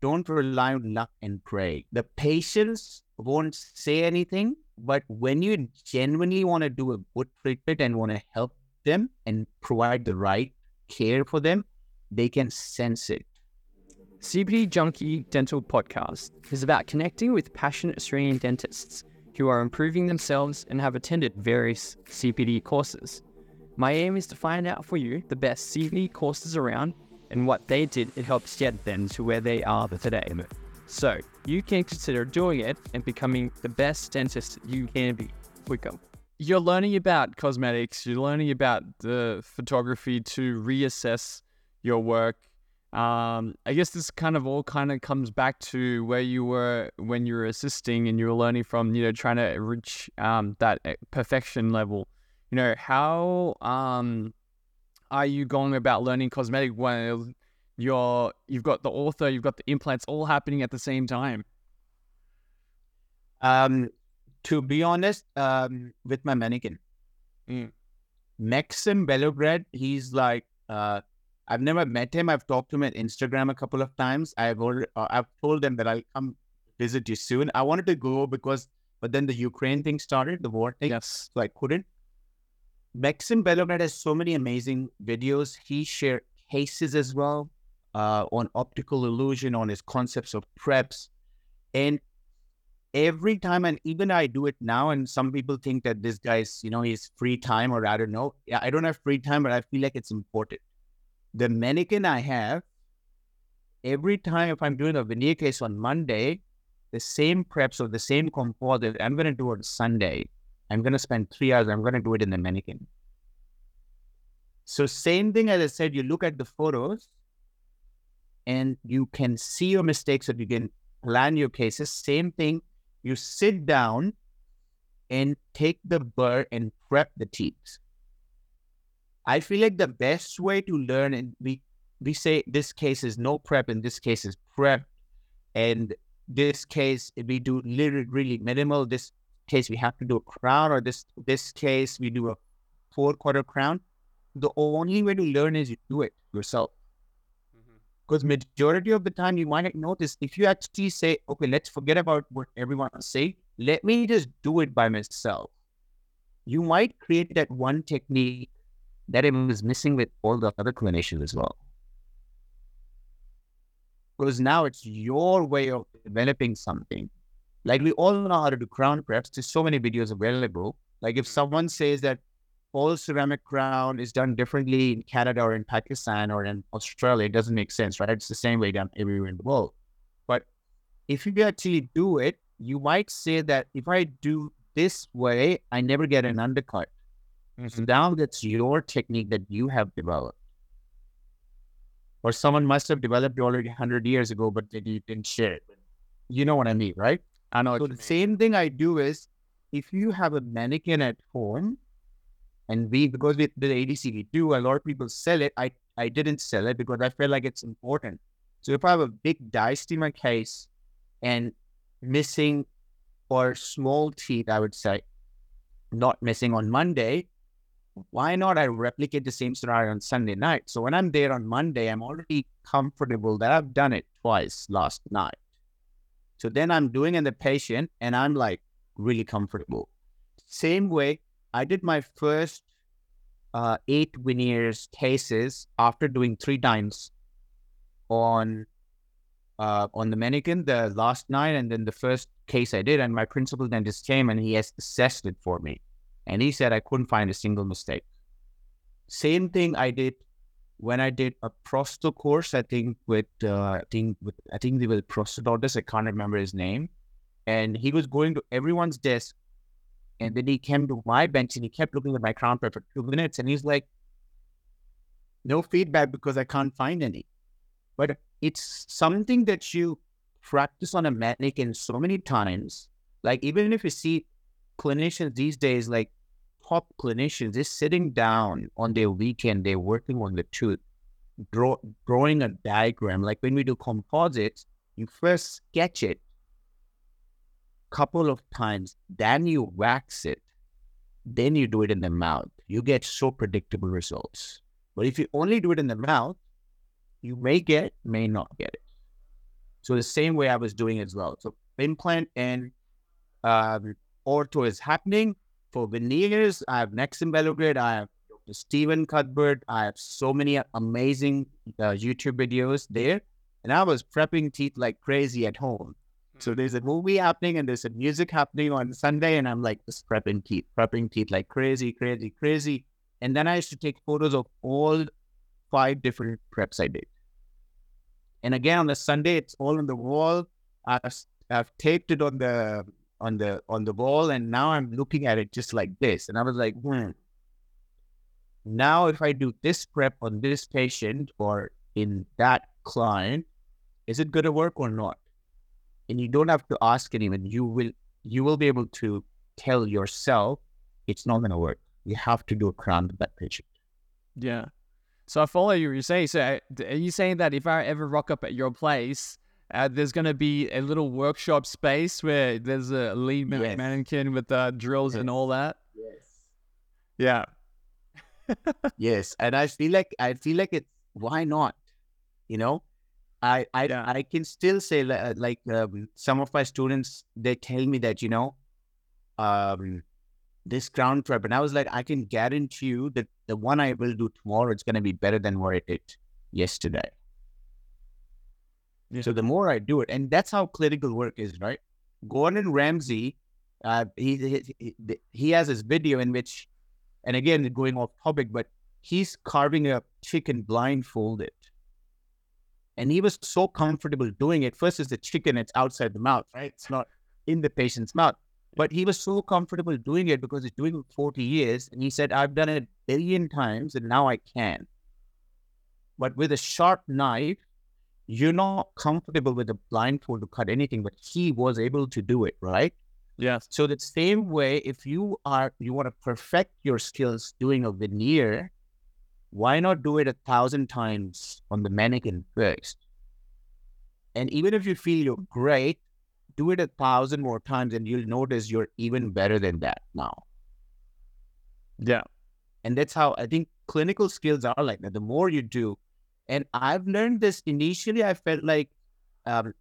don't rely on luck and pray. The patients won't say anything, but when you genuinely want to do a good treatment and want to help them and provide the right care for them, they can sense it. CPD Junkie Dental Podcast is about connecting with passionate Australian dentists who are improving themselves and have attended various CPD courses. My aim is to find out for you the best CPD courses around and what they did it helps get them to where they are today. So you can consider doing it and becoming the best dentist you can be. Welcome. You're learning about cosmetics, you're learning about the photography to reassess your work um, I guess this kind of all kind of comes back to where you were when you were assisting and you were learning from, you know, trying to reach um, that eh, perfection level. You know, how um, are you going about learning cosmetic when you're you've got the ortho, you've got the implants all happening at the same time? Um, to be honest, um, with my mannequin, mm. Maxim Belograd, he's like uh, I've never met him. I've talked to him on Instagram a couple of times. I've already, uh, I've told him that I'll come visit you soon. I wanted to go because, but then the Ukraine thing started, the war thing. Yes. So I couldn't. Maxim Belograd has so many amazing videos. He shared cases as well uh, on optical illusion, on his concepts of preps. And every time, and even I do it now, and some people think that this guy's, you know, he's free time or I don't know. I don't have free time, but I feel like it's important the mannequin I have, every time if I'm doing a veneer case on Monday, the same preps or the same composite I'm going to do on Sunday. I'm going to spend three hours. I'm going to do it in the mannequin. So same thing as I said, you look at the photos and you can see your mistakes or you can plan your cases. Same thing, you sit down and take the burr and prep the teeth. I feel like the best way to learn, and we we say this case is no prep, and this case is prep, and this case we do literally really minimal. This case we have to do a crown, or this this case we do a four quarter crown. The only way to learn is you do it yourself. Because mm-hmm. majority of the time you might notice if you actually say, okay, let's forget about what everyone say. Let me just do it by myself. You might create that one technique that it was missing with all the other clinicians as well. Because now it's your way of developing something. Like we all know how to do crown preps. There's so many videos available. Like if someone says that all ceramic crown is done differently in Canada or in Pakistan or in Australia, it doesn't make sense, right? It's the same way done everywhere in the world. But if you actually do it, you might say that if I do this way, I never get an undercut. Mm-hmm. Now that's your technique that you have developed. Or someone must have developed already 100 years ago, but they didn't share it. You know what I mean, right? I know. So the same thing I do is if you have a mannequin at home, and we, because with the ADC we do, a lot of people sell it. I, I didn't sell it because I felt like it's important. So if I have a big diastema case and missing or small teeth, I would say, not missing on Monday, why not I replicate the same scenario on Sunday night? So when I'm there on Monday, I'm already comfortable that I've done it twice last night. So then I'm doing in the patient and I'm like really comfortable. Same way, I did my first uh, eight veneers cases after doing three times on uh, on the mannequin the last night, and then the first case I did, and my principal dentist came and he has assessed it for me. And he said I couldn't find a single mistake. Same thing I did when I did a prostho course, I think with uh, I think with I think they were prosthodontist, I can't remember his name. And he was going to everyone's desk and then he came to my bench and he kept looking at my crown for two minutes and he's like, no feedback because I can't find any. But it's something that you practice on a mannequin so many times. Like even if you see clinicians these days, like top clinicians, is sitting down on their weekend, they're working on the tooth, draw, drawing a diagram. Like when we do composites, you first sketch it a couple of times, then you wax it, then you do it in the mouth. You get so predictable results. But if you only do it in the mouth, you may get, may not get it. So the same way I was doing as well. So implant and um, ortho is happening. For veneers, I have Maxim Belograd, I have Dr. Stephen Cuthbert, I have so many amazing uh, YouTube videos there. And I was prepping teeth like crazy at home. So there's a movie happening and there's a music happening on Sunday, and I'm like just prepping teeth, prepping teeth like crazy, crazy, crazy. And then I used to take photos of all five different preps I did. And again on the Sunday, it's all on the wall. I've, I've taped it on the on the on the wall, and now I'm looking at it just like this. And I was like, hmm. Now, if I do this prep on this patient or in that client, is it going to work or not? and you don't have to ask anyone. You will you will be able to tell yourself it's not going to work. You have to do a crown with that patient. Yeah. So I follow you. You're saying so. Uh, are you saying that if I ever rock up at your place, uh, there's going to be a little workshop space where there's a lead yes. mannequin with uh, drills yes. and all that? Yes. Yeah. yes, and I feel like I feel like it's why not? You know, I I, yeah. I can still say uh, like um, some of my students they tell me that you know um, this crown prep and I was like I can guarantee you that the one I will do tomorrow it's going to be better than what I did yesterday. Yeah. So the more I do it, and that's how clinical work is, right? Gordon Ramsay, uh, he, he he has this video in which, and again going off topic, but he's carving a chicken blindfolded and he was so comfortable doing it. First, is the chicken, it's outside the mouth, right? It's not in the patient's mouth. But he was so comfortable doing it because he's doing it 40 years. And he said, I've done it a billion times and now I can. But with a sharp knife, you're not comfortable with a blindfold to cut anything, but he was able to do it, right? Yes. So the same way, if you are you want to perfect your skills doing a veneer, why not do it a thousand times on the mannequin first? And even if you feel you're great, do it a thousand more times and you'll notice you're even better than that now. Yeah. And that's how I think clinical skills are like that. The more you do, and I've learned this initially, I felt like um,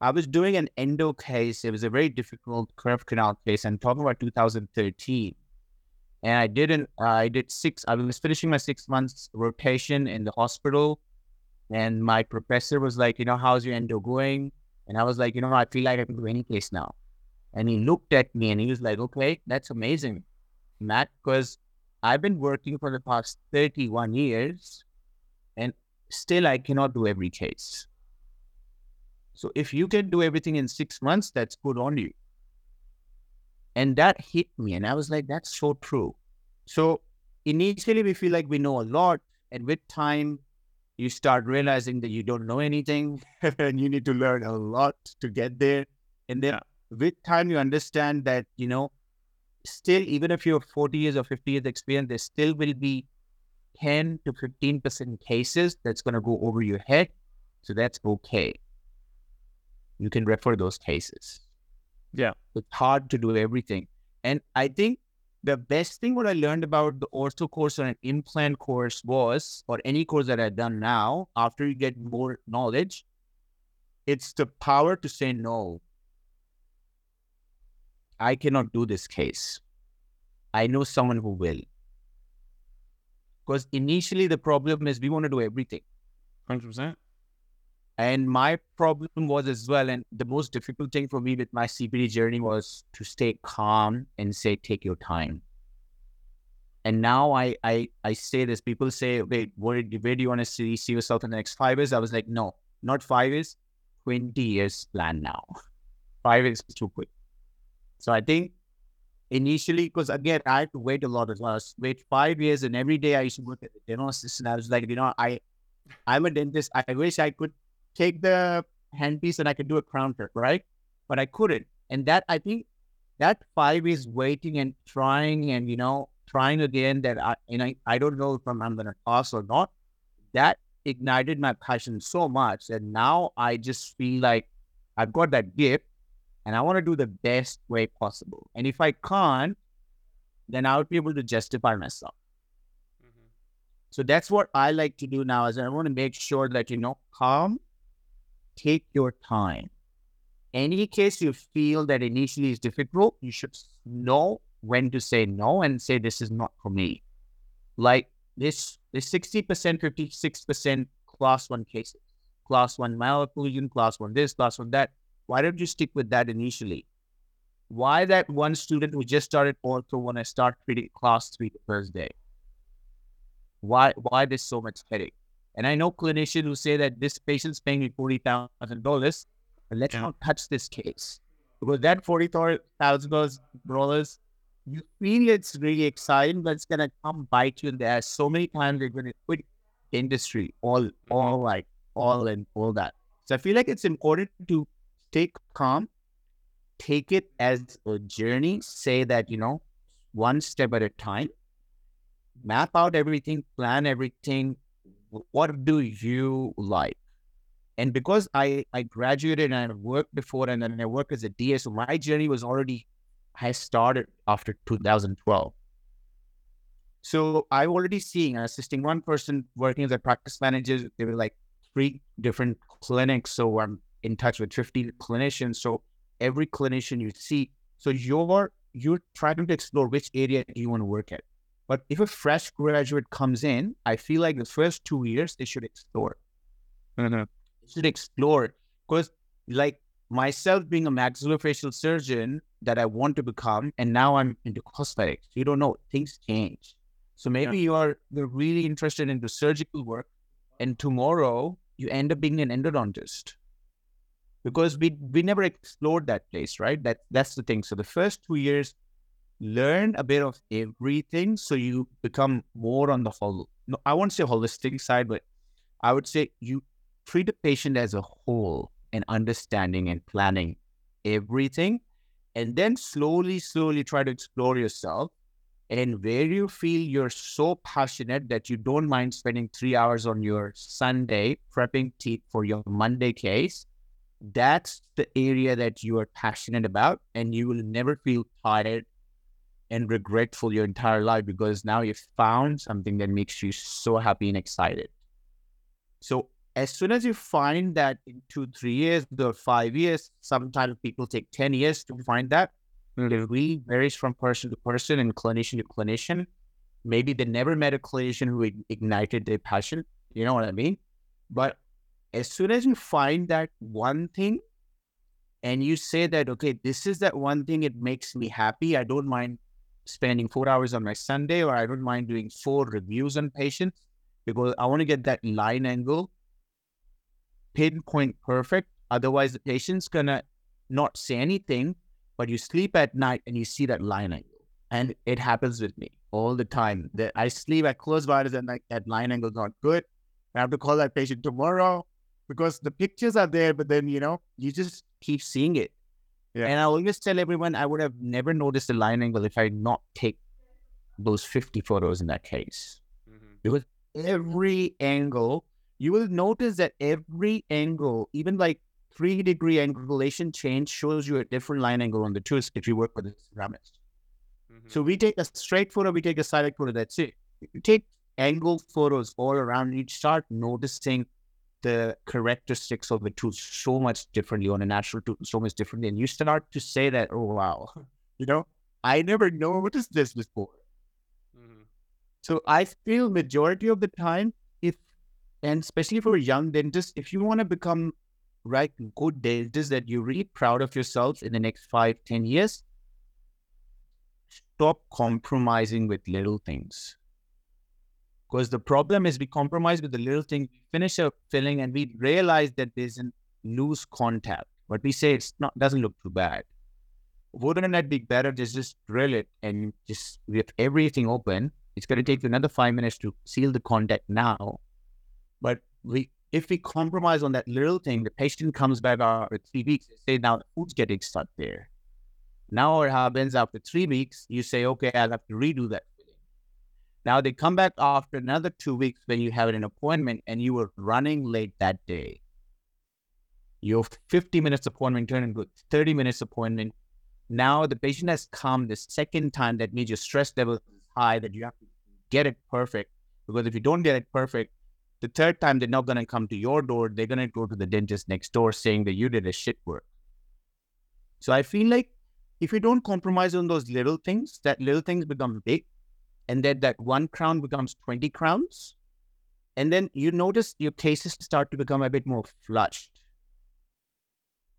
I was doing an endo case. It was a very difficult curve canal case. I'm talking about 2013 and I didn't. I did six. I was finishing my six months rotation in the hospital, and my professor was like, you know, how's your endo going? And I was like, you know, I feel like I can do any case now. And he looked at me and he was like, okay, that's amazing, Mak, because I've been working for the past 31 years still I cannot do every case. So if you can do everything in six months, that's good on you. And that hit me. And I was like, that's so true. So initially, we feel like we know a lot. And with time, you start realizing that you don't know anything and you need to learn a lot to get there. And then with time, you understand that, you know, still, even if you have 40 years or 50 years experience, there still will be 10 to 15% cases that's going to go over your head. So that's okay. You can refer those cases. Yeah. It's hard to do everything. And I think the best thing what I learned about the ortho course or an implant course was, or any course that I've done now, after you get more knowledge, it's the power to say no. I cannot do this case. I know someone who will. Because initially the problem is we want to do everything. 100%. And my problem was as well, and the most difficult thing for me with my CPD journey was to stay calm and say, take your time. And now I I, I say this. People say, wait, where, where do you want to see, see yourself in the next five years? I was like, no, not five years, 20 years plan now. five years is too quick. So I think initially, because again, I had to wait a lot as uh, well. Wait five years, and every day I used to work at the dental and I was like, you know, I, I'm a dentist. I wish I could take the handpiece and I could do a crown trick, right? But I couldn't. And that I think that five is waiting and trying and you know trying again that I you know I don't know if I'm, I'm gonna pass or not. That ignited my passion so much that now I just feel like I've got that gift and I want to do the best way possible. And if I can't, then I would be able to justify myself. Mm-hmm. So that's what I like to do now is I want to make sure that you know calm take your time. Any case you feel that initially is difficult, you should know when to say no and say this is not for me. Like this, this 60%, 56% class one cases, class one malocclusion, class one this, class one that. Why don't you stick with that initially? Why that one student who just started ortho want to start treating class three the first day? Why why there's so much headache? And I know clinicians who say that this patient's paying me forty thousand dollars, but let's yeah. not touch this case because that forty thousand dollars, you feel it's really exciting, but it's gonna come bite you in the ass. So many times they're gonna quit industry, all mm-hmm. all like all and all that. So I feel like it's important to take calm, take it as a journey, say that, you know, one step at a time, map out everything, plan everything. What do you like? And because I, I graduated and I worked before and then I worked as a DA, so my journey was already, I started after 2012. So I'm already seeing assisting one person working as a practice manager. There were like three different clinics. So I'm in touch with 50 clinicians. So every clinician you see, so you're you're trying to explore which area you want to work at. But if a fresh graduate comes in, I feel like the first two years they should explore. Mm-hmm. They should explore because, like myself being a maxillofacial surgeon that I want to become, and now I'm into cosmetics. You don't know things change. So maybe yeah. you are you're really interested into surgical work, and tomorrow you end up being an endodontist because we we never explored that place, right? That that's the thing. So the first two years, learn a bit of everything, so you become more on the whole. No, I won't say holistic side, but I would say you treat the patient as a whole and understanding and planning everything, and then slowly, slowly try to explore yourself. And where you feel you're so passionate that you don't mind spending three hours on your Sunday prepping teeth for your Monday case, that's the area that you are passionate about and you will never feel tired and regretful your entire life because now you've found something that makes you so happy and excited. So as soon as you find that in two three years or five years sometimes people take 10 years to find that it really varies from person to person and clinician to clinician. Maybe they never met a clinician who ignited their passion you know what i mean? But as soon as you find that one thing and you say that, okay, this is that one thing, it makes me happy. I don't mind spending four hours on my Sunday, or I don't mind doing four reviews on patients because I want to get that line angle pinpoint perfect. Otherwise, the patient's gonna not say anything, but you sleep at night and you see that line angle. And it happens with me all the time. That I sleep, I close eyes, and like that line angle's not good. I have to call that patient tomorrow because the pictures are there, but then you know you just keep seeing it. Yeah. And I always tell everyone I would have never noticed the line angle if I not take those 50 photos in that case. Mm-hmm. Because every angle, you will notice that every angle, even like three degree angulation change shows you a different line angle on the tooth if you work with a ceramist. Mm-hmm. So we take a straight photo, we take a side photo, that's it. You take angle photos all around, you start noticing the characteristics of the tooth so much differently on a natural tooth, so much differently. And you start to say that, oh, wow, you know, I never noticed this before. Mm-hmm. So I feel majority of the time, if, and especially for young dentists, if you want to become right good dentist that you're really proud of yourselves in the next five, ten years, stop compromising with little things. Because the problem is we compromise with the little thing, we finish a filling and we realize that there's a loose contact. But we say it's not doesn't look too bad. Wouldn't that be better to just drill it and just with everything open? It's gonna take you another five minutes to seal the contact now. But we if we compromise on that little thing, the patient comes back after three weeks, they say now the food's getting stuck there. Now what happens after three weeks, you say, okay, I'll have to redo that now they come back after another two weeks when you have an appointment and you were running late that day. Your 50 minutes appointment turned into 30 minutes appointment. Now the patient has come the second time. That means your stress level is high, that you have to get it perfect. Because if you don't get it perfect, The third time, they're not going to come to your door. They're going to go to the dentist next door saying that you did a shit work. So I feel like if you don't compromise on those little things, that little things become big, and then that one crown becomes 20 crowns. And then you notice your cases start to become a bit more flushed.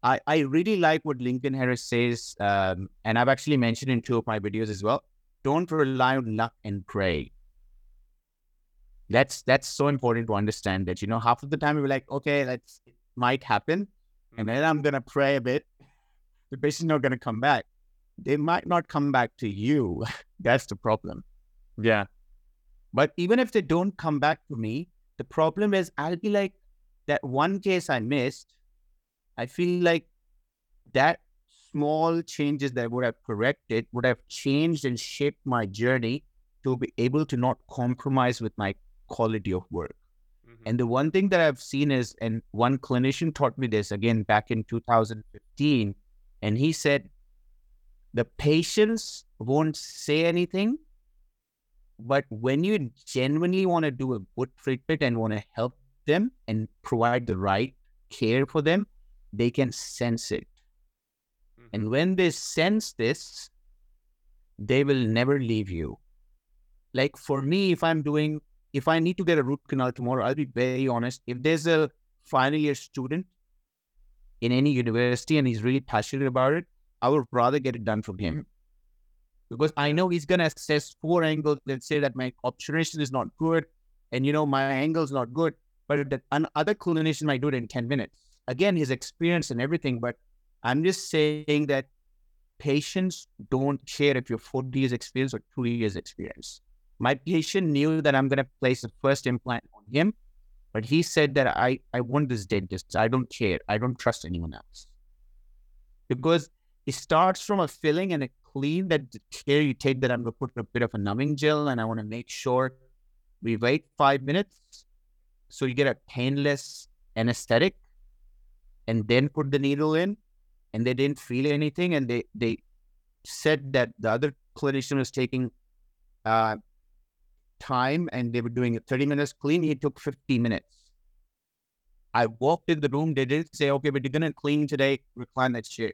I, I really like what Lincoln Harris says, um, and I've actually mentioned in two of my videos as well. Don't rely on luck and pray. That's that's so important to understand that you know half of the time we're like, okay, that's it might happen, and then I'm gonna pray a bit. The patient's not gonna come back. They might not come back to you. that's the problem. Yeah. But even if they don't come back to me, the problem is I'll be like, that one case I missed, I feel like that small changes that I would have corrected would have changed and shaped my journey to be able to not compromise with my quality of work. Mm-hmm. And the one thing that I've seen is, and one clinician taught me this again back in 2015, and he said, the patients won't say anything, but when you genuinely want to do a good treatment and want to help them and provide the right care for them, they can sense it. Mm-hmm. And when they sense this, they will never leave you. Like for me, if I'm doing, if I need to get a root canal tomorrow, I'll be very honest. If there's a final year student in any university and he's really passionate about it, I would rather get it done from him. Because I know he's going to assess four angles and say that my obturation is not good and, you know, my angle is not good. But that another clinician might do it in 10 minutes again, his experience and everything. But I'm just saying that patients don't care if you're 40 years experience or two years experience. My patient knew that I'm going to place the first implant on him, but he said that I, I want this dentist. I don't care. I don't trust anyone else. Because it starts from a filling and a clean that here you take that I'm going to put a bit of a numbing gel and I want to make sure we wait five minutes so you get a painless anesthetic and then put the needle in and they didn't feel anything and they they said that the other clinician was taking uh, time and they were doing a 30 minutes clean he took 50 minutes. I walked in the room they didn't say okay but you're going to clean today recline that chair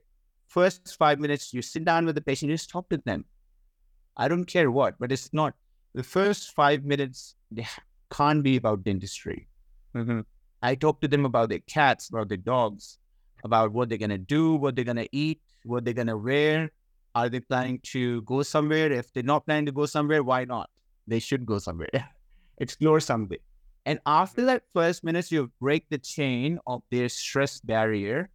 first five minutes you sit down with the patient you just talk to them i don't care what but it's not the first five minutes they can't be about dentistry mm-hmm. I talk to them about their cats, about their dogs, about what they're going to do, what they're going to eat, what they're going to wear. Are they planning to go somewhere? If they're not planning to go somewhere, why not? They should go somewhere, explore something. And after that first minutes, you break the chain of their stress barrier.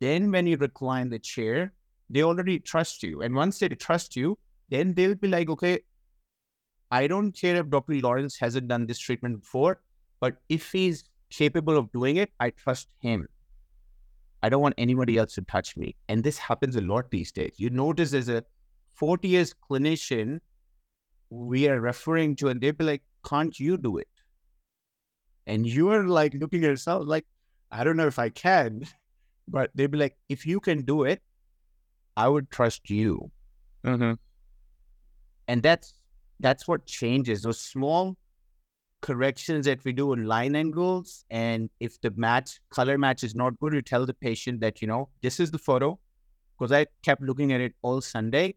Then, when you recline the chair, they already trust you. And once they trust you, then they'll be like, okay, I don't care if Dr. Laurence hasn't done this treatment before, but if he's capable of doing it, I trust him. I don't want anybody else to touch me. And this happens a lot these days. You notice as a 40 years clinician, we are referring to, and they'd be like, can't you do it? And you are like looking at yourself like, I don't know if I can, but they'd be like, if you can do it, I would trust you. Mm-hmm. And that's that's what changes. Those small corrections that we do in line angles. And if the match color match is not good, you tell the patient that, you know, this is the photo because I kept looking at it all Sunday.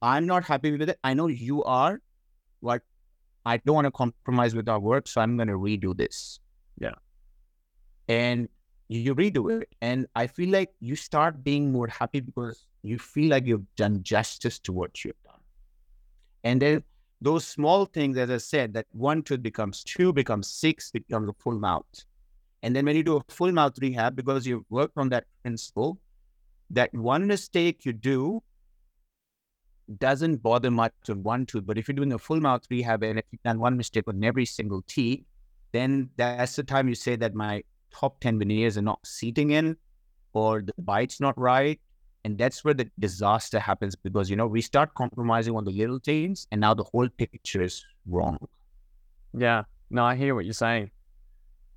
I'm not happy with it. I know you are, but I don't want to compromise with our work. So I'm going to redo this. Yeah. And you redo it. And I feel like you start being more happy because you feel like you've done justice to what you've done. And then those small things, as I said, that one tooth becomes two, becomes six, becomes a full mouth. And then when you do a full mouth rehab, because you've worked on that principle, that one mistake you do doesn't bother much on one tooth. But if you're doing a full mouth rehab and if you've done one mistake on every single teeth, then that's the time you say that my top 10 veneers are not seating in or the bite's not right and that's where the disaster happens because, you know, we start compromising on the little things and now the whole picture is wrong. Yeah. No, I hear what you're saying.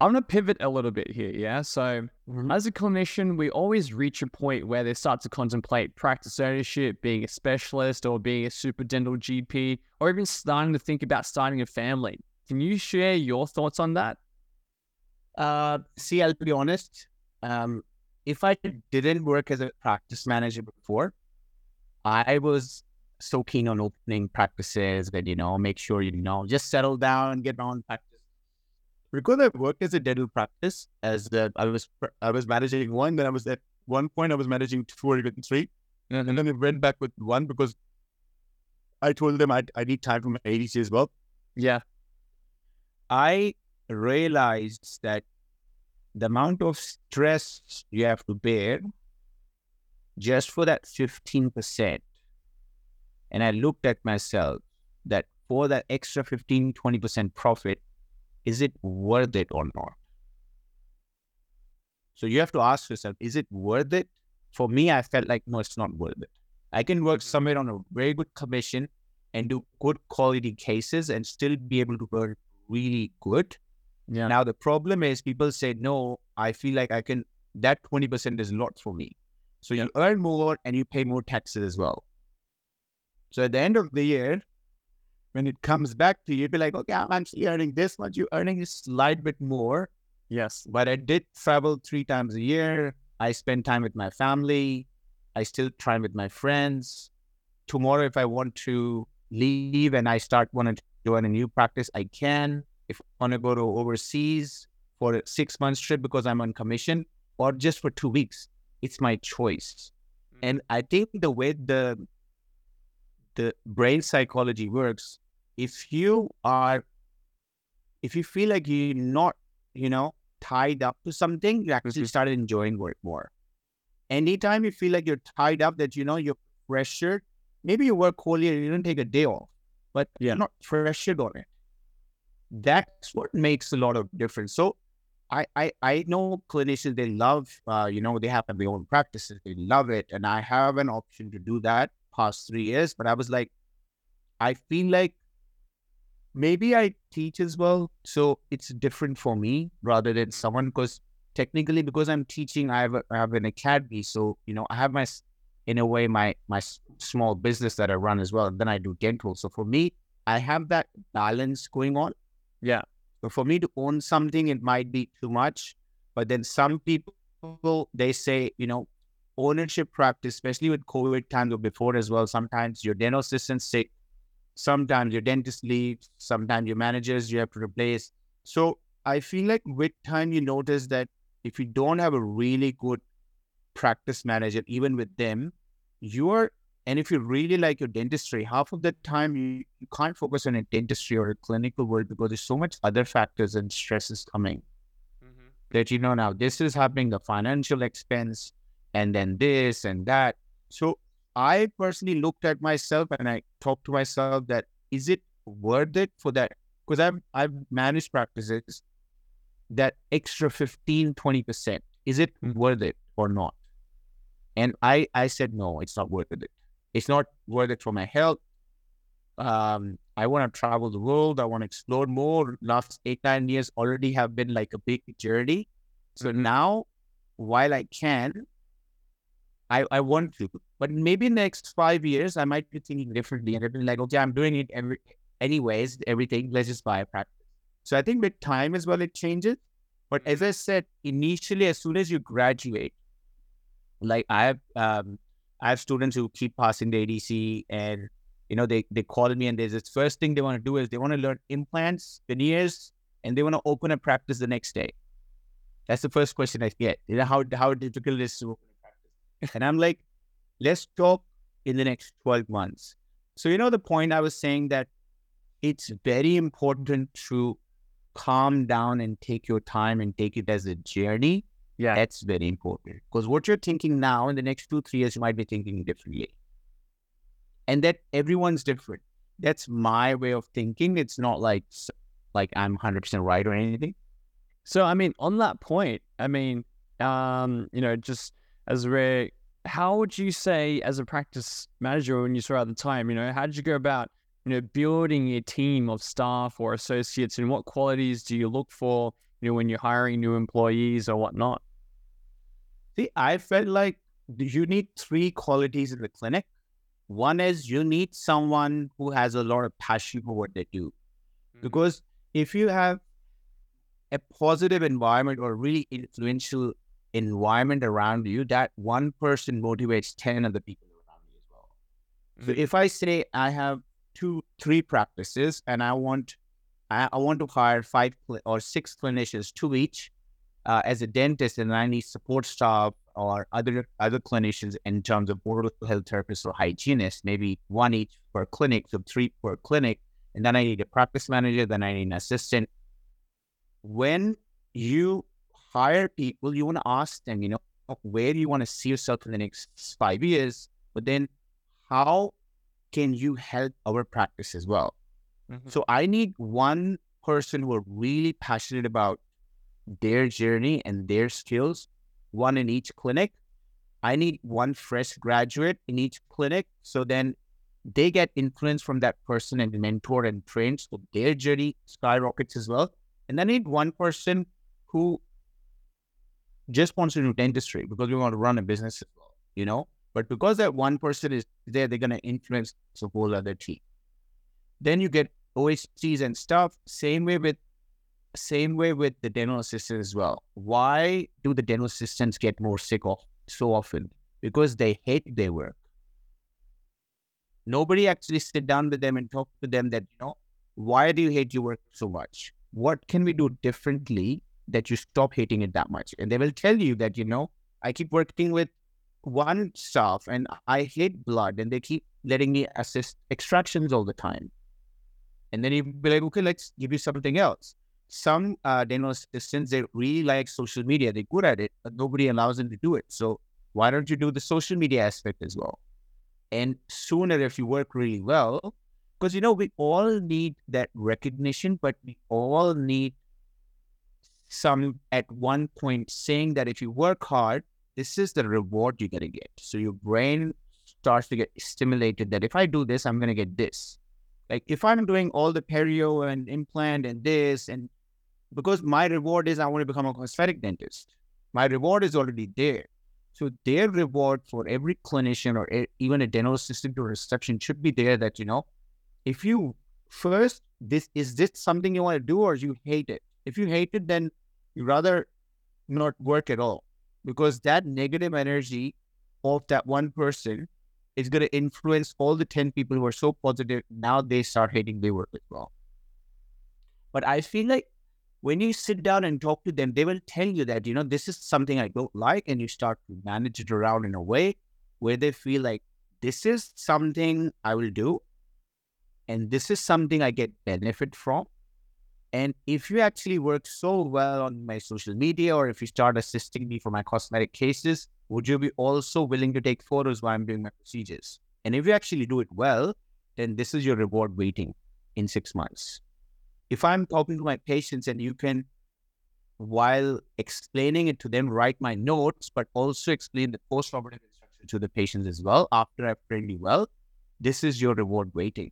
I'm going to pivot a little bit here. Yeah. So, mm-hmm. as a clinician, we always reach a point where they start to contemplate practice ownership, being a specialist or being a super dental GP, or even starting to think about starting a family. Can you share your thoughts on that? Uh, see, I'll be honest. Um, if I didn't work as a practice manager before, I was so keen on opening practices that, you know, make sure, you know, just settle down, get on practice. Because I worked as a dental practice, as the, I was I was managing one, then I was at one point I was managing two or even 3 and then I went back with one because I told them I I need time for my ADC as well. Yeah. I realized that the amount of stress you have to bear just for that 15%. And I looked at myself that for that extra 15, 20% profit, is it worth it or not? So you have to ask yourself, is it worth it? For me, I felt like, no, it's not worth it. I can work mm-hmm. somewhere on a very good commission and do good quality cases and still be able to earn really good. Yeah. Now the problem is people say, no, I feel like I can that 20% is a lot for me. So you earn more and you pay more taxes as well. So at the end of the year, when it comes back to you, you'd be like, okay, I'm actually earning this much. You're earning a slight bit more. Yes. But I did travel three times a year. I spend time with my family. I still try with my friends. Tomorrow, if I want to leave and I start wanting to join a new practice, I can. If I want to go to overseas for a six months trip because I'm on commission or just for two weeks, it's my choice. Mm. And I think the way the the brain psychology works, if you are if you feel like you're not, you know, tied up to something, you actually Mhm. start enjoying work more. Anytime you feel like you're tied up, that you know you're pressured, maybe you work wholly and you don't take a day off, but Yeah. you're not pressured on it. That's what makes a lot of difference. So I I, I know clinicians they love uh, you know, they have their own practices, they love it. And I have an option to do that past three years, but I was like, I feel like maybe I teach as well. So it's different for me rather than someone because technically because I'm teaching, I have, a, I have an academy. So, you know, I have my, in a way, my, my small business that I run as well. And then I do dental. So for me, I have that balance going on. Yeah. But for me to own something, it might be too much. But then some people, they say, you know, ownership practice, especially with COVID times or before as well, sometimes your dental assistant's sick, sometimes your dentist leaves, sometimes your managers you have to replace. So I feel like with time you notice that if you don't have a really good practice manager, even with them, you're and if you really like your dentistry, half of the time you, you can't focus on a dentistry or a clinical world because there's so much other factors and stresses coming. That you know now this is happening the financial expense and then this and that. So i personally looked at myself and i talked to myself that is it worth it for that? Because i've i've managed practices that extra 15 20% is it Mm. worth it or not? And i i said no it's not worth it it's not worth it for my health. Um i want to travel the world. I want to explore more. Last eight nine years already have been like a big journey. So now while i can i i want to. But maybe in the next five years i might be thinking differently and i'd be like okay i'm doing it every anyways everything. Let's just buy a practice. So i think with time as well it changes. But as i said initially as soon as you graduate like i have um i have students who keep passing the adc and you know, they, they call me and there's this first thing they want to do is they want to learn implants, veneers, and they want to open a practice the next day. That's the first question I get. You know, how, how difficult it is to open a practice. And I'm like, let's talk in the next 12 months. So, you know, the point I was saying that it's very important to calm down and take your time and take it as a journey. Yeah. That's very important because what you're thinking now in the next two, three years, you might be thinking differently and that everyone's different. That's my way of thinking. It's not like like I'm 100% right or anything. So I mean, on that point, I mean, um, you know, just as we're, how would you say as a practice manager when you saw at the time, you know, how did you go about, you know, building a team of staff or associates, and what qualities do you look for, you know, when you're hiring new employees or whatnot? See, I felt like you need three qualities in the clinic. One is you need someone who has a lot of passion for what they do. Mm-hmm. Because if you have a positive environment or really influential environment around you, that one person motivates 10 other people around you as well. So Mm-hmm. if I say I have two, three practices and I want, I, I want to hire five cl- or six clinicians, two each, uh, as a dentist, and I need support staff or other other clinicians in terms of oral health therapists or hygienists, maybe one each per clinic, so three per clinic, and then I need a practice manager, then I need an assistant. When you hire people, you want to ask them, you know, where do you want to see yourself in the next five years? But then how can you help our practice as well? Mhm. So I need one person who are really passionate about their journey and their skills, one in each clinic. I need one fresh graduate in each clinic. So then they get influence from that person and mentor and train so their journey skyrockets as well. And I need one person who just wants to do dentistry because we want to run a business as well, you know? But because that one person is there, they're going to influence the whole other team. Then you get OHCs and stuff. Same way with same way with the dental assistants as well. Why do the dental assistants get more sick of so often? Because they hate their work. Nobody actually sit down with them and talk to them that, you know, why do you hate your work so much? What can we do differently that you stop hating it that much? And they will tell you that, you know, I keep working with one staff and I hate blood and they keep letting me assist extractions all the time. And then you'll be like, okay, let's give you something else. Some uh, dental assistants, they really like social media. They're good at it, but nobody allows them to do it. So why don't you do the social media aspect as well? And sooner, if you work really well, because you know we all need that recognition, but we all need some at one point saying that if you work hard, this is the reward you're gonna get. So your brain starts to get stimulated that if I do this, I'm gonna get this. Like if I'm doing all the perio and implant and this, and because my reward is I want to become a cosmetic dentist, my reward is already there. So their reward for every clinician or e- even a dental assistant or reception should be there that you know, if you first this is this something you want to do or you hate it. If you hate it, then you rather not work at all because that negative energy of that one person is going to influence all the 10 people who are so positive. Now they start hating their work as well. But I feel like when you sit down and talk to them, they will tell you that, you know, this is something I don't like. And you start to manage it around in a way where they feel like this is something I will do. And this is something I get benefit from. And if you actually work so well on my social media, or if you start assisting me for my cosmetic cases, would you be also willing to take photos while I'm doing my procedures? And if you actually do it well, then this is your reward waiting in six months. If I'm talking to my patients and you can, while explaining it to them, write my notes, but also explain the post operative instruction to the patients as well after I've trained you well, this is your reward waiting.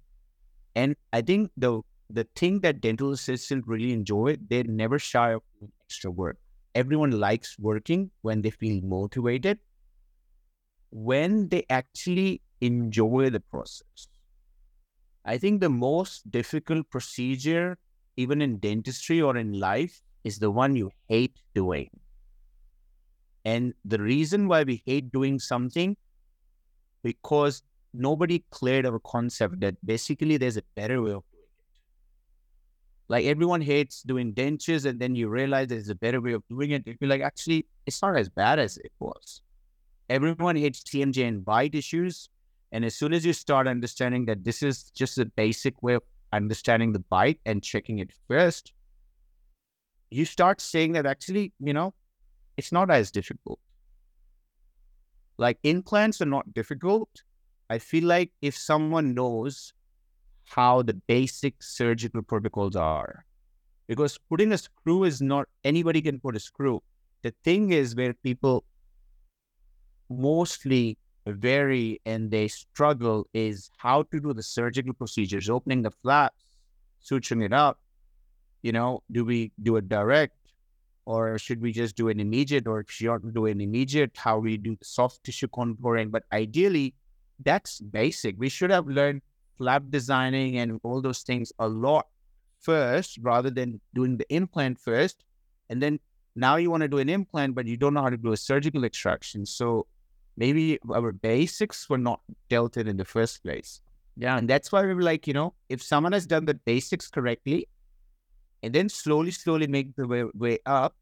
And I think the the thing that dental assistants really enjoy, they never shy of extra work. Everyone likes working when they feel motivated, when they actually enjoy the process. I think the most difficult procedure, even in dentistry or in life, is the one you hate doing. And the reason why we hate doing something, because nobody cleared our concept that basically there's a better way of doing it. Like everyone hates doing dentures, and then you realize there's a better way of doing it. You'd be like, actually, it's not as bad as it was. Everyone hates TMJ and bite issues. And as soon as you start understanding that this is just a basic way of understanding the bite and checking it first, you start saying that actually, you know, it's not as difficult. Like implants are not difficult. I feel like if someone knows how the basic surgical protocols are, because putting a screw is not anybody can put a screw. The thing is where people mostly vary and they struggle is how to do the surgical procedures, opening the flaps, suturing it up. You know, do we do it direct or should we just do an immediate or if you want to do an immediate, how we do the soft tissue contouring? But ideally, that's basic. We should have learned flap designing and all those things a lot first rather than doing the implant first. And then now you want to do an implant, but you don't know how to do a surgical extraction. So maybe our basics were not dealt in in the first place. Yeah. And that's why we were like, you know, if someone has done the basics correctly and then slowly, slowly make the way, way up,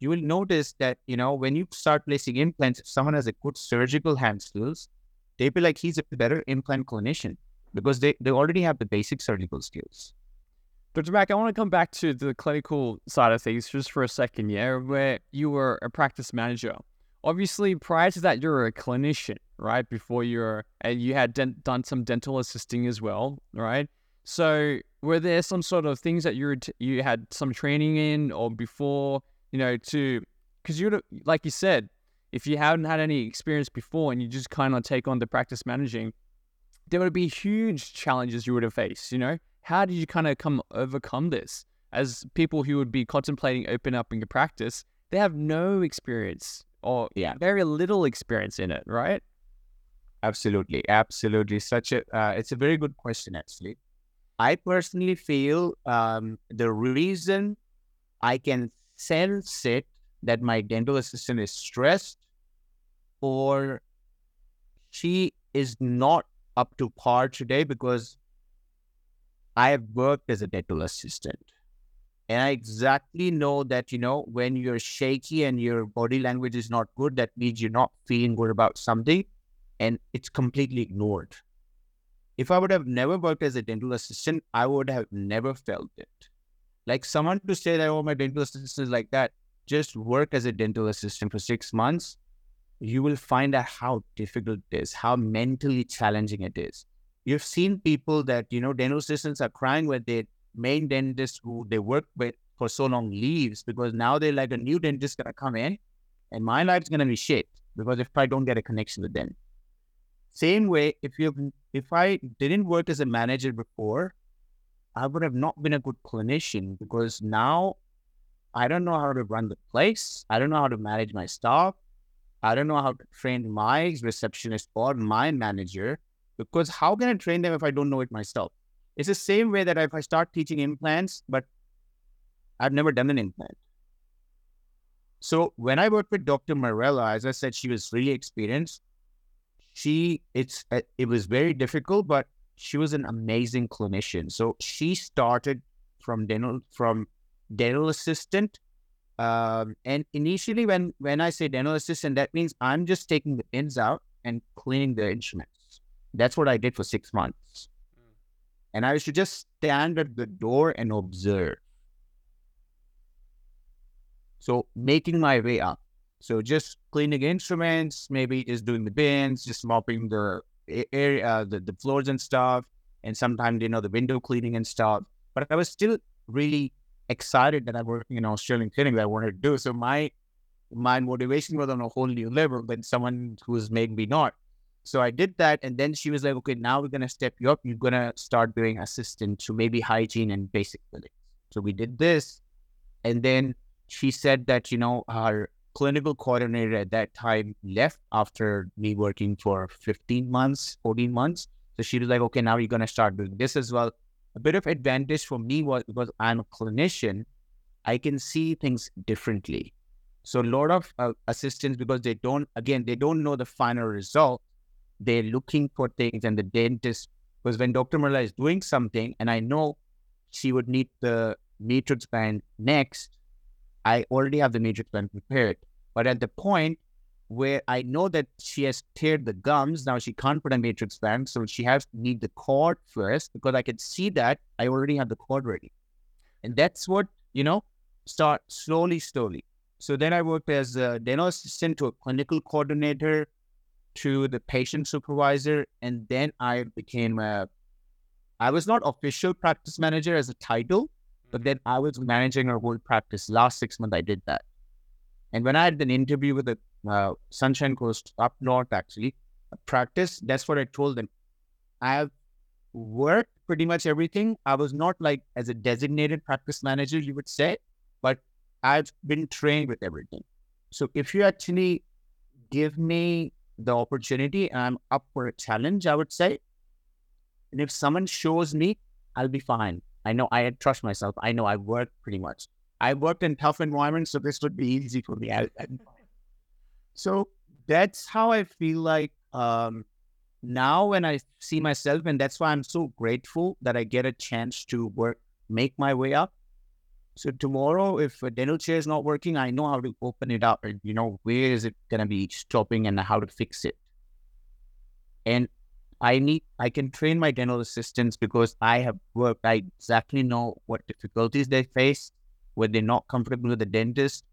you will notice that, you know, when you start placing implants, if someone has a good surgical hand skills, they be like, he's a better implant clinician because they, they already have the basic surgical skills. Dr. Mak, I want to come back to the clinical side of things just for a second, yeah, where you were a practice manager. Obviously, prior to that, you're a clinician, right? Before you're, and you had done some dental assisting as well, right? So, were there some sort of things that you t- you had some training in, or before, you know, to because you like you said, if you hadn't had any experience before and you just kind of take on the practice managing, there would be huge challenges you would have faced, you know how did you kind of come overcome this? As people who would be contemplating opening up in your practice, they have no experience or yeah. very little experience in it, right? Absolutely, absolutely. Such a uh, it's a very good question actually. I personally feel um, the reason I can sense it that my dental assistant is stressed or she is not up to par today because I have worked as a dental assistant. And I exactly know that, you know, when you're shaky and your body language is not good, that means you're not feeling good about something and it's completely ignored. If I would have never worked as a dental assistant, I would have never felt it. Like someone to say that, oh, my dental assistant is like that, just work as a dental assistant for six months, you will find out how difficult it is, how mentally challenging it is you've seen people that you know dental assistants are crying when their main dentist who they work with for so long leaves because now they're like a new dentist gonna come in and my life's gonna be shit because if I don't get a connection with them. Same way, if you if I didn't work as a manager before, I would have not been a good clinician because now I don't know how to run the place. I don't know how to manage my staff. I don't know how to train my receptionist or my manager because how can I train them if I don't know it myself? It's the same way that if I start teaching implants, but I've never done an implant. So when I worked with Dr. Marella, as I said, she was really experienced. She it's uh, it was very difficult, but she was an amazing clinician. So she started from dental from dental assistant. Um, and initially, when when I say dental assistant, that means I'm just taking the pins out and cleaning the instruments. That's what I did for six months. And I used to just stand at the door and observe. So making my way up. So just cleaning instruments, maybe just doing the bins, just mopping the area, uh, the, the floors and stuff, and sometimes, you know, the window cleaning and stuff. But I was still really excited that I'm working in Australian clinic that I wanted to do. So my my motivation was on a whole new level than someone who's maybe not. So I did that. And then she was like, okay, now we're going to step you up. You're going to start doing assistant to maybe hygiene and basic billing. So we did this. And then she said that, you know, her clinical coordinator at that time left after me working for 15 months, 14 months. So she was like, okay, now you're going to start doing this as well. A bit of advantage for me was because I'm a clinician, I can see things differently. So a lot of uh, assistants, because they don't, again, they don't know the final result, they're looking for things and the dentist because when Dr. Marla is doing something and I know she would need the matrix band next, I already have the matrix band prepared. But at the point where I know that she has teared the gums, now she can't put a matrix band, so she has to need the cord first because I can see that I already have the cord ready. And that's what, you know, start slowly, slowly. So then I worked as a dental assistant to a clinical coordinator, to the patient supervisor, and then I became a. I was not official practice manager as a title, but mm-hmm. then I was managing our whole practice. Last six months, I did that. And when I had an interview with the uh, Sunshine Coast up north, actually, practice, that's what I told them. I have worked pretty much everything. I was not like as a designated practice manager, you would say, but I've been trained with everything. So if you actually give me the opportunity. I'm up for a challenge, I would say. And if someone shows me, I'll be fine. I know I trust myself. I know I work pretty much. I worked in tough environments, so this would be easy for me. So that's how I feel like um, now when I see myself, and that's why I'm so grateful that I get a chance to work, make my way up. So tomorrow, if uh, a dental chair is not working, I know how to open it up and you know where is it gonna be stopping and how to fix it. And I need I can train my dental assistants because I have worked. I exactly know what difficulties they face when they're not comfortable with the dentist,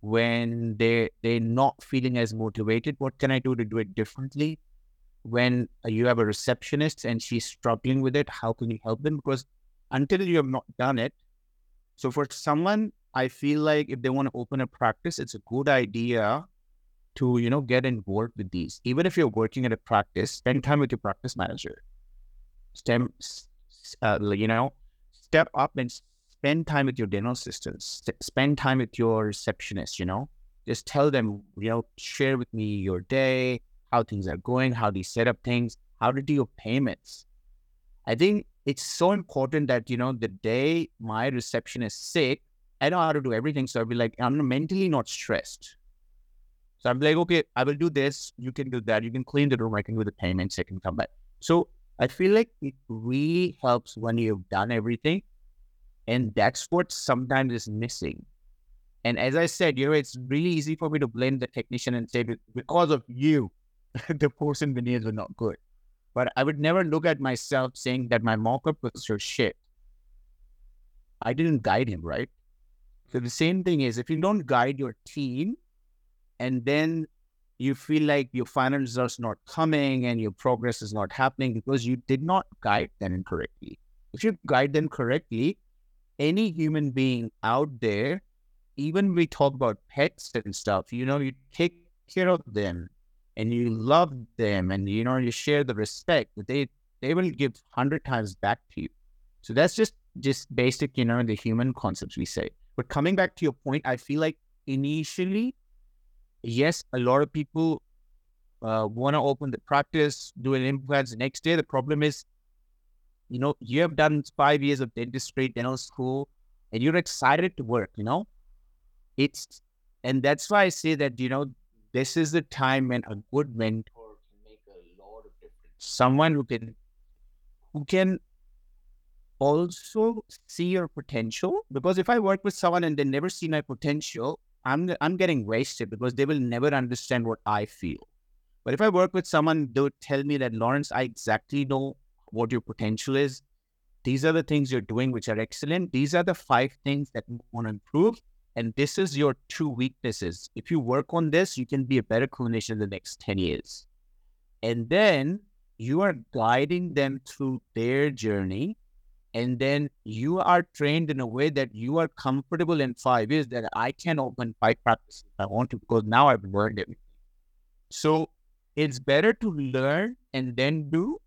when they they're not feeling as motivated. What can I do to do it differently? When uh, you have a receptionist and she's struggling with it, how can you help them? Because until you have not done it, so for someone, I feel like if they want to open a practice, it's a good idea to you know get involved with these. Even if you're working at a practice, spend time with your practice manager. Stem, uh, you know, step up and spend time with your dental assistants. Spend time with your receptionist. You know, just tell them, you know, share with me your day, how things are going, how do you set up things, how to do your payments. I think it's so important that you know the day my reception is sick, I know how to do everything. So I'll be like, I'm mentally not stressed. So I'm like, okay, I will do this. You can do that. You can clean the room. I can do the payments. I can come back. So I feel like it really helps when you've done everything. And that's what sometimes is missing. And as I said, you know, it's really easy for me to blame the technician and say, because of you, the porcelain veneers are not good. But I would never look at myself saying that my mock-up was your shit. I didn't guide him, right? So the same thing is if you don't guide your team, and then you feel like your final results are not coming and your progress is not happening because you did not guide them correctly. If you guide them correctly, any human being out there, even we talk about pets and stuff, you know, you take care of them and you love them and you know you share the respect, that they they will give hundred times back to you. So that's just just basic, you know, the human concepts we say. But coming back to your point, I feel like initially yes, a lot of people uh, want to open the practice, do an implants the next day. The problem is, you know, you have done five years of dentistry, dental school, and you're excited to work, you know? It's, and that's why I say that, you know, this is the time when a good mentor can make a lot of difference. Someone who can, who can also see your potential. Because if I work with someone and they never see my potential, I'm I'm getting wasted because they will never understand what I feel. But if I work with someone, they would tell me that Laurence, I exactly know what your potential is. These are the things you're doing which are excellent. These are the five things that you want to improve. And this is your two weaknesses. If you work on this, you can be a better clinician in the next 10 years. And then you are guiding them through their journey and then you are trained in a way that you are comfortable in five years that I can open five practices if I want to because now I've learned it. So it's better to learn and then do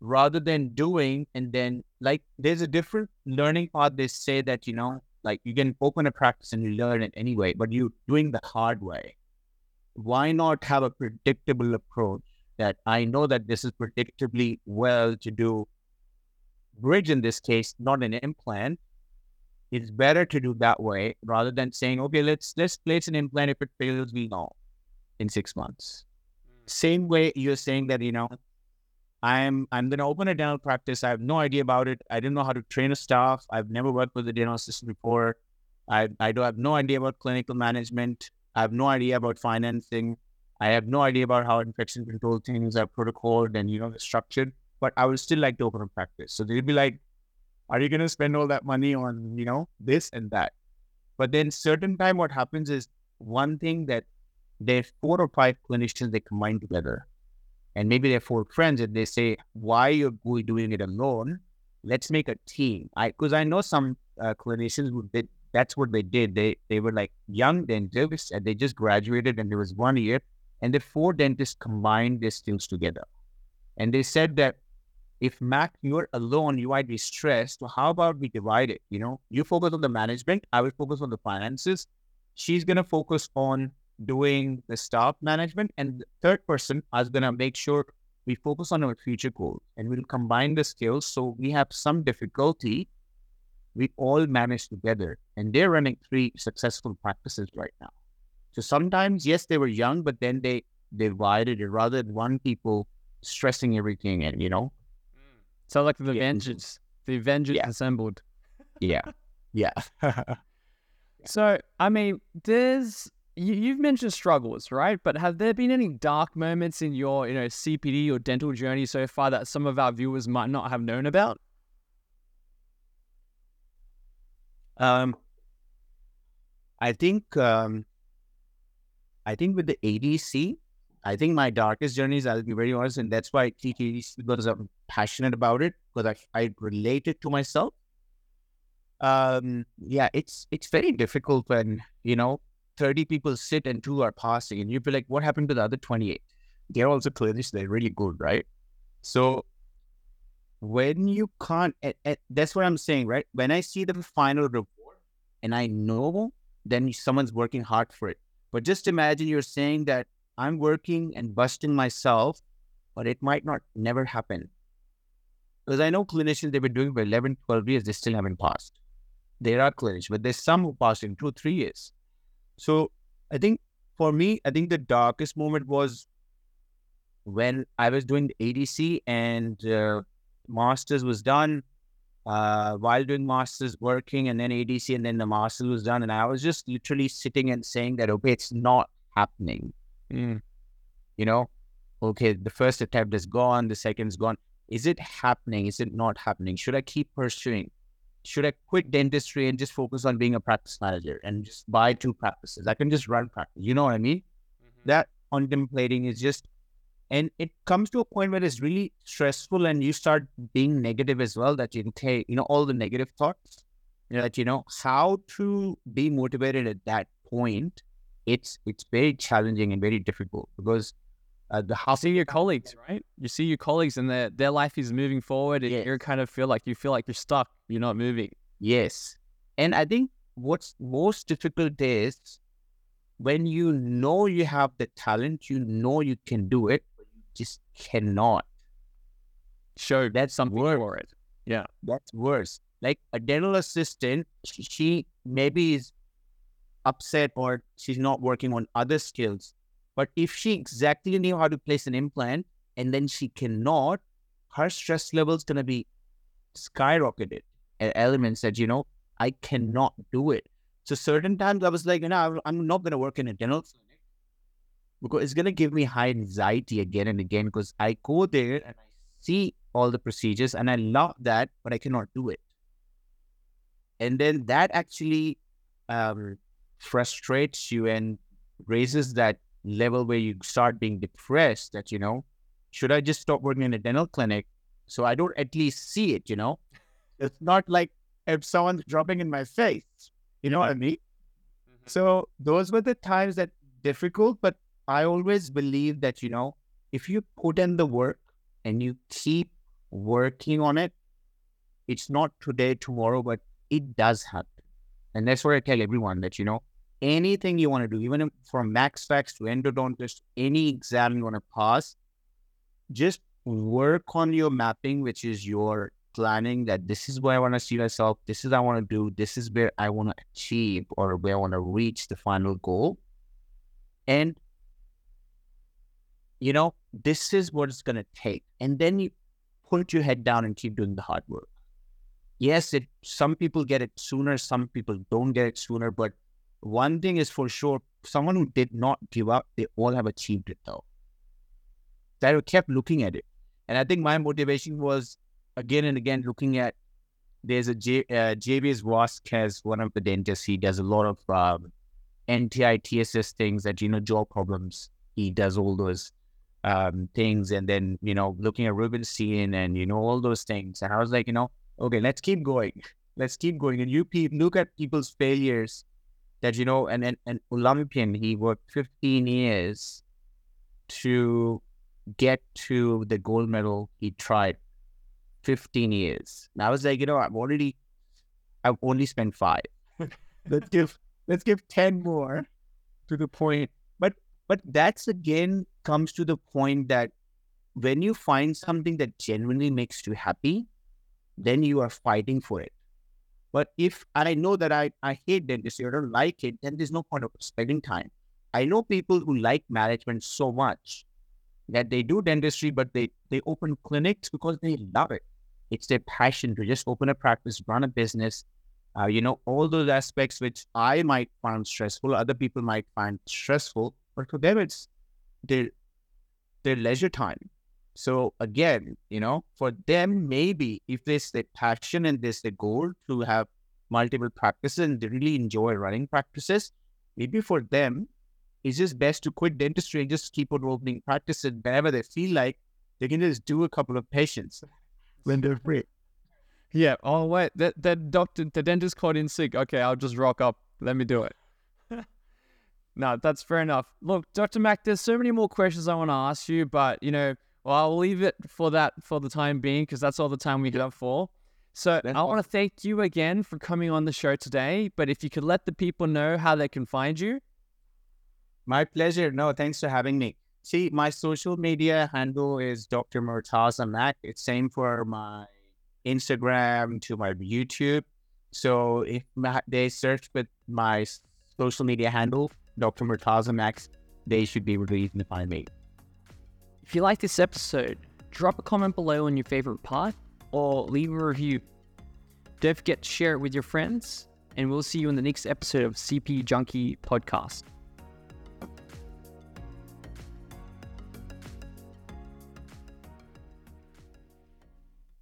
rather than doing and then like there's a different learning path. They say that, you know, like you can open a practice and you learn it anyway, but you're doing the hard way. Why not have a predictable approach that I know that this is predictably well to do bridge in this case, not an implant, it's better to do that way rather than saying, okay, let's let's place an implant. If it fails, we know in six months. Mm. Same way you're saying that, you know, I'm I'm gonna open a dental practice. I have no idea about it. I didn't know how to train a staff. I've never worked with a dental assistant before. I I do have no idea about clinical management. I have no idea about financing. I have no idea about how infection control things are protocoled and you know structured but I would still like to open a practice. So they'd be like, are you to spend all that money on, you know, this and that? But then certain time what happens is one thing that there's four or five clinicians they combine together. And maybe they're four friends and they say, why are you doing it alone? Let's make a team. I because I know some uh, clinicians who did that's what they did. They they were like young dentists and they just graduated and there was one year and the four dentists combined their skills together. And they said that if Mak, you're alone, you might be stressed. So how about we divide it? You know, you focus on the management, I will focus on the finances. She's gonna focus on doing the staff management, and the third person is gonna make sure we focus on our future goals and we'll combine the skills. So we have some difficulty. We all manage together and they're running three successful practices right now. So sometimes, yes, they were young, but then they divided it rather than one people stressing everything and, you know. Mm. So like the Yeah. Avengers, the Avengers Yeah. assembled. Yeah. Yeah. So, I mean, there's you, you've mentioned struggles, right? But have there been any dark moments in your, you know, CPD or dental journey so far that some of our viewers might not have known about? Um, I think um, I think with the ADC, I think my darkest journeys. I'll be very honest, and that's why I teach ADC because I'm passionate about it because I I relate it to myself. Um, yeah, it's it's very difficult when you know thirty people sit and two are passing, and you feel like, what happened to the other twenty eight? They're also clinicians. They're really good, right? So when you can't, and, and that's what I'm saying, right? When I see the final report and I know, then someone's working hard for it. But just imagine you're saying that I'm working and busting myself, but it might not never happen. Because I know clinicians, they've been doing for 11, 12 years, they still haven't passed. There are clinicians, but there's some who passed in two, three years. So I think for me, I think the darkest moment was when I was doing the ADC and uh, masters was done. Uh, while doing masters, working, and then ADC, and then the masters was done, and I was just literally sitting and saying that, okay, it's not happening. Mm. You know, okay, the first attempt is gone, the second's gone. Is it happening? Is it not happening? Should I keep pursuing? Should I quit dentistry and just focus on being a practice manager and just buy two practices? I can just run practice. You know what I mean? Mm-hmm. That contemplating is just and it comes to a point where it's really stressful and you start being negative as well that you can take you know all the negative thoughts Yeah. that you know how to be motivated at that point it's it's very challenging and very difficult because uh, the You see your colleagues, right? You see your colleagues and their their life is moving forward and Yes. you kind of feel like you feel like you're stuck. You're not moving. yes and i think what's most difficult is when you know you have the talent you know you can do it but you just cannot Show That's something worse. for it. Yeah, that's worse. Like a dental assistant, she, she maybe is upset or she's not working on other skills. But if she exactly knew how to place an implant and then she cannot, her stress level is going to be skyrocketed at elements that, you know, I cannot do it. So certain times I was like, you know, I'm- not going to work in a dental clinic because it's going to give me high anxiety again and again because I go there and I see all the procedures and I love that, but I cannot do it. And then that actually um, frustrates you and raises that level where you start being depressed that, you know, should I just stop working in a dental clinic so I don't at least see it, you know? It's not like if someone's dropping in my face, you know what I mean? Mm-hmm. So those were the times that difficult, but I always believe that, you know, if you put in the work and you keep working on it, it's not today, tomorrow, but it does happen. And that's what I tell everyone that, you know, anything you want to do, even from max fax to endodontist, any exam you want to pass, just work on your mapping, which is your planning that this is where I want to see myself, this is I want to do, this is where I want to achieve or where I want to reach the final goal. And you know, this is what it's gonna take. And then you put your head down and keep doing the hard work. Yes, it some people get it sooner, some people don't get it sooner, but one thing is for sure, someone who did not give up, they all have achieved it though. That kept looking at it. And I think my motivation was again and again looking at there's a J, uh, JBS Vasquez, one of the dentists. He does a lot of um, NTI TSS things that, you know, jaw problems. He does all those um, things. And then, you know, looking at Rubenstein and, you know, all those things. And I was like, you know, okay, let's keep going. Let's keep going. And you pe- look at people's failures that, you know, and, and, and Olympian, he worked 15 years to get to the gold medal. He tried 15 years. And I was like, you know, I've already, I've only spent five. let's give, let's give 10 more to the point. But, but that's again comes to the point that when you find something that genuinely makes you happy, then you are fighting for it. But if I know that I, I hate dentistry or don't like it, then there's no point of spending time. I know people who like management so much that they do dentistry, but they, they open clinics because they love it. It's their passion to just open a practice, run a business. Uh, you know, all those aspects which I might find stressful, other people might find stressful, but for them, it's their, their leisure time. So again, you know, for them, maybe if there's the passion and there's the goal to have multiple practices and they really enjoy running practices, maybe for them, it's just best to quit dentistry and just keep on opening practices whenever they feel like they can just do a couple of patients when they're free. Yeah. Oh wait, the the doctor, the dentist called in sick. Okay, I'll just rock up. Let me do it. no, that's fair enough. Look, Dr. Mak, there's so many more questions I want to ask you, but you know, well, I'll leave it for that for the time being because that's all the time we have for. So I want to thank you again for coming on the show today. But if you could let the people know how they can find you. My pleasure. No, thanks for having me. See, my social media handle is Dr. Murtaza Mak. It's same for my Instagram to my YouTube. So if they search with my social media handle, Dr. Murtaza Max, they should be able to even find me. If you like this episode, drop a comment below on your favorite part or leave a review. Don't forget to share it with your friends, and we'll see you in the next episode of CPD Junkie Podcast.